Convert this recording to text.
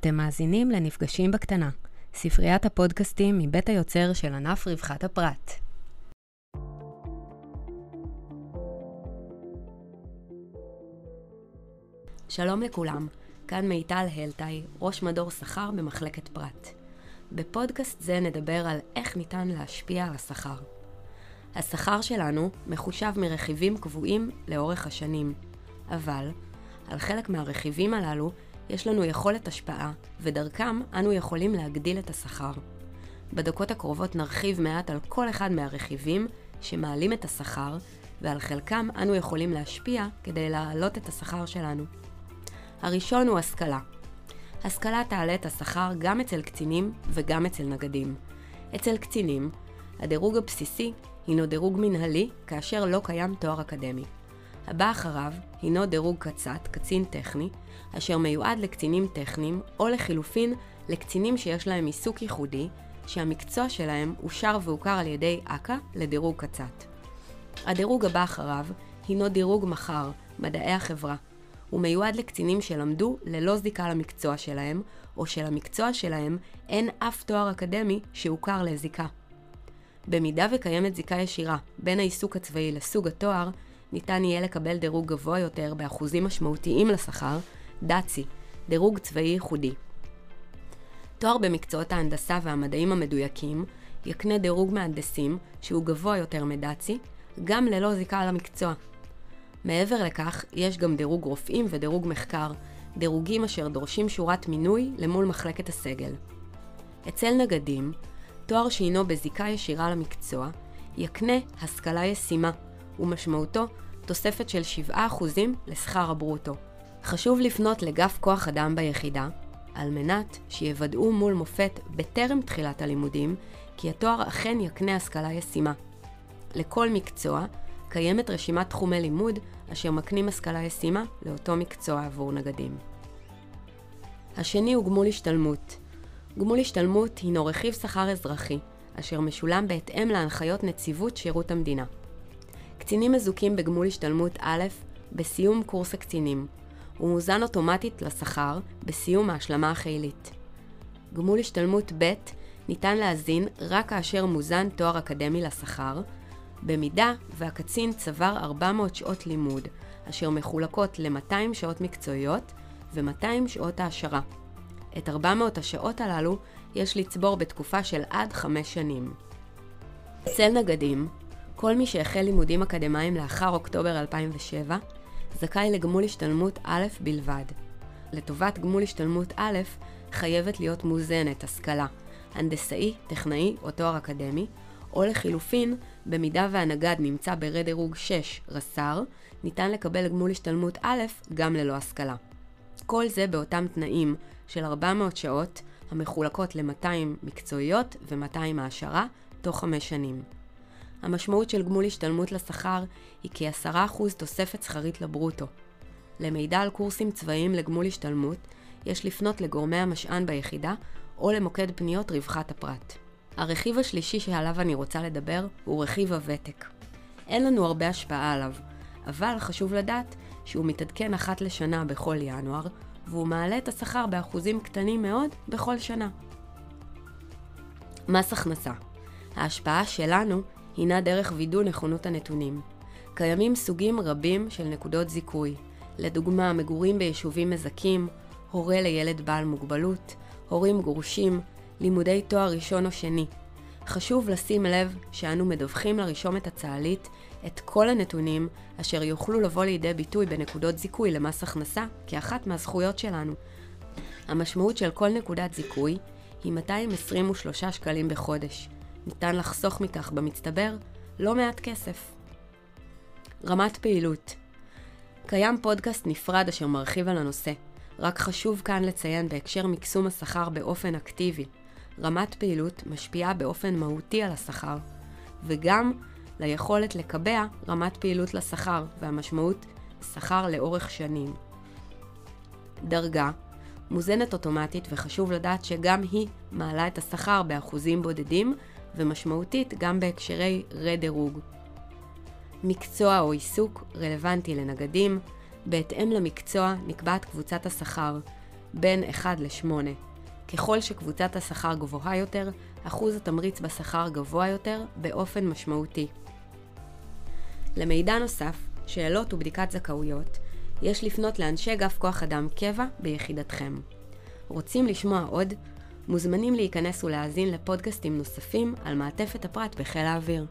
אתם מאזינים לנפגשים בקטנה, ספריית הפודקאסטים מבית היוצר של ענף רווחת הפרט. שלום לכולם, כאן מיטל הלטאי, ראש מדור שכר במחלקת פרט. בפודקאסט זה נדבר על איך ניתן להשפיע על השכר. השכר שלנו מחושב מרכיבים קבועים לאורך השנים, אבל על חלק מהרכיבים הללו יש לנו יכולת השפעה, ודרכם אנו יכולים להגדיל את השכר. בדקות הקרובות נרחיב מעט על כל אחד מהרכיבים שמעלים את השכר, ועל חלקם אנו יכולים להשפיע כדי להעלות את השכר שלנו. הראשון הוא השכלה. השכלה תעלה את השכר גם אצל קצינים וגם אצל נגדים. אצל קצינים, הדירוג הבסיסי הינו דירוג מנהלי כאשר לא קיים תואר אקדמי. הבא אחריו הינו דירוג קצ"ת, קצין טכני, אשר מיועד לקצינים טכניים, או לחילופין לקצינים שיש להם עיסוק ייחודי, שהמקצוע שלהם אושר והוכר על ידי אכ"א לדירוג קצ"ת. הדירוג הבא אחריו הינו דירוג מח"ר, מדעי החברה. הוא מיועד לקצינים שלמדו ללא זיקה למקצוע שלהם, או שלמקצוע שלהם אין אף תואר אקדמי שהוכר לזיקה. במידה וקיימת זיקה ישירה בין העיסוק הצבאי לסוג התואר, ניתן יהיה לקבל דירוג גבוה יותר באחוזים משמעותיים לשכר, דאצי, דירוג צבאי ייחודי. תואר במקצועות ההנדסה והמדעים המדויקים יקנה דירוג מהנדסים, שהוא גבוה יותר מדאצי, גם ללא זיקה למקצוע. מעבר לכך, יש גם דירוג רופאים ודירוג מחקר, דירוגים אשר דורשים שורת מינוי למול מחלקת הסגל. אצל נגדים, תואר שהינו בזיקה ישירה למקצוע, יקנה השכלה ישימה, ומשמעותו תוספת של 7% לשכר הברוטו. חשוב לפנות לגף כוח אדם ביחידה, על מנת שיוודאו מול מופת בטרם תחילת הלימודים, כי התואר אכן יקנה השכלה ישימה. לכל מקצוע קיימת רשימת תחומי לימוד אשר מקנים השכלה ישימה לאותו מקצוע עבור נגדים. השני הוא גמול השתלמות. גמול השתלמות הינו רכיב שכר אזרחי, אשר משולם בהתאם להנחיות נציבות שירות המדינה. קצינים מזוכים בגמול השתלמות א' בסיום קורס הקצינים. הוא מוזן אוטומטית לשכר בסיום ההשלמה החילית. גמול השתלמות ב' ניתן להזין רק כאשר מוזן תואר אקדמי לשכר, במידה והקצין צבר 400 שעות לימוד, אשר מחולקות ל-200 שעות מקצועיות ו-200 שעות העשרה. את 400 השעות הללו יש לצבור בתקופה של עד 5 שנים. אצל נגדים, כל מי שהחל לימודים אקדמיים לאחר אוקטובר 2007, זכאי לגמול השתלמות א' בלבד. לטובת גמול השתלמות א', חייבת להיות מוזנת השכלה, הנדסאי, טכנאי או תואר אקדמי, או לחילופין, במידה והנגד נמצא ברד דירוג 6 רס"ר, ניתן לקבל גמול השתלמות א' גם ללא השכלה. כל זה באותם תנאים של 400 שעות המחולקות ל-200 מקצועיות ו-200 העשרה תוך 5 שנים. המשמעות של גמול השתלמות לשכר היא כ-10% תוספת שכרית לברוטו. למידע על קורסים צבאיים לגמול השתלמות, יש לפנות לגורמי המשען ביחידה או למוקד פניות רווחת הפרט. הרכיב השלישי שעליו אני רוצה לדבר הוא רכיב הוותק. אין לנו הרבה השפעה עליו, אבל חשוב לדעת שהוא מתעדכן אחת לשנה בכל ינואר, והוא מעלה את השכר באחוזים קטנים מאוד בכל שנה. מס הכנסה ההשפעה שלנו הינה דרך וידוא נכונות הנתונים. קיימים סוגים רבים של נקודות זיכוי, לדוגמה מגורים ביישובים מזכים, הורה לילד בעל מוגבלות, הורים גרושים, לימודי תואר ראשון או שני. חשוב לשים לב שאנו מדווחים לרשומת הצה"לית את כל הנתונים אשר יוכלו לבוא לידי ביטוי בנקודות זיכוי למס הכנסה כאחת מהזכויות שלנו. המשמעות של כל נקודת זיכוי היא 223 שקלים בחודש. ניתן לחסוך מכך במצטבר לא מעט כסף. רמת פעילות קיים פודקאסט נפרד אשר מרחיב על הנושא, רק חשוב כאן לציין בהקשר מקסום השכר באופן אקטיבי. רמת פעילות משפיעה באופן מהותי על השכר, וגם ליכולת לקבע רמת פעילות לשכר, והמשמעות שכר לאורך שנים. דרגה מוזנת אוטומטית וחשוב לדעת שגם היא מעלה את השכר באחוזים בודדים ומשמעותית גם בהקשרי רדירוג. מקצוע או עיסוק רלוונטי לנגדים, בהתאם למקצוע נקבעת קבוצת השכר. בין 1 ל-8. ככל שקבוצת השכר גבוהה יותר, אחוז התמריץ בשכר גבוה יותר באופן משמעותי. למידע נוסף, שאלות ובדיקת זכאויות, יש לפנות לאנשי אגף כוח אדם קבע ביחידתכם. רוצים לשמוע עוד? מוזמנים להיכנס ולהאזין לפודקאסטים נוספים על מעטפת הפרט בחיל האוויר.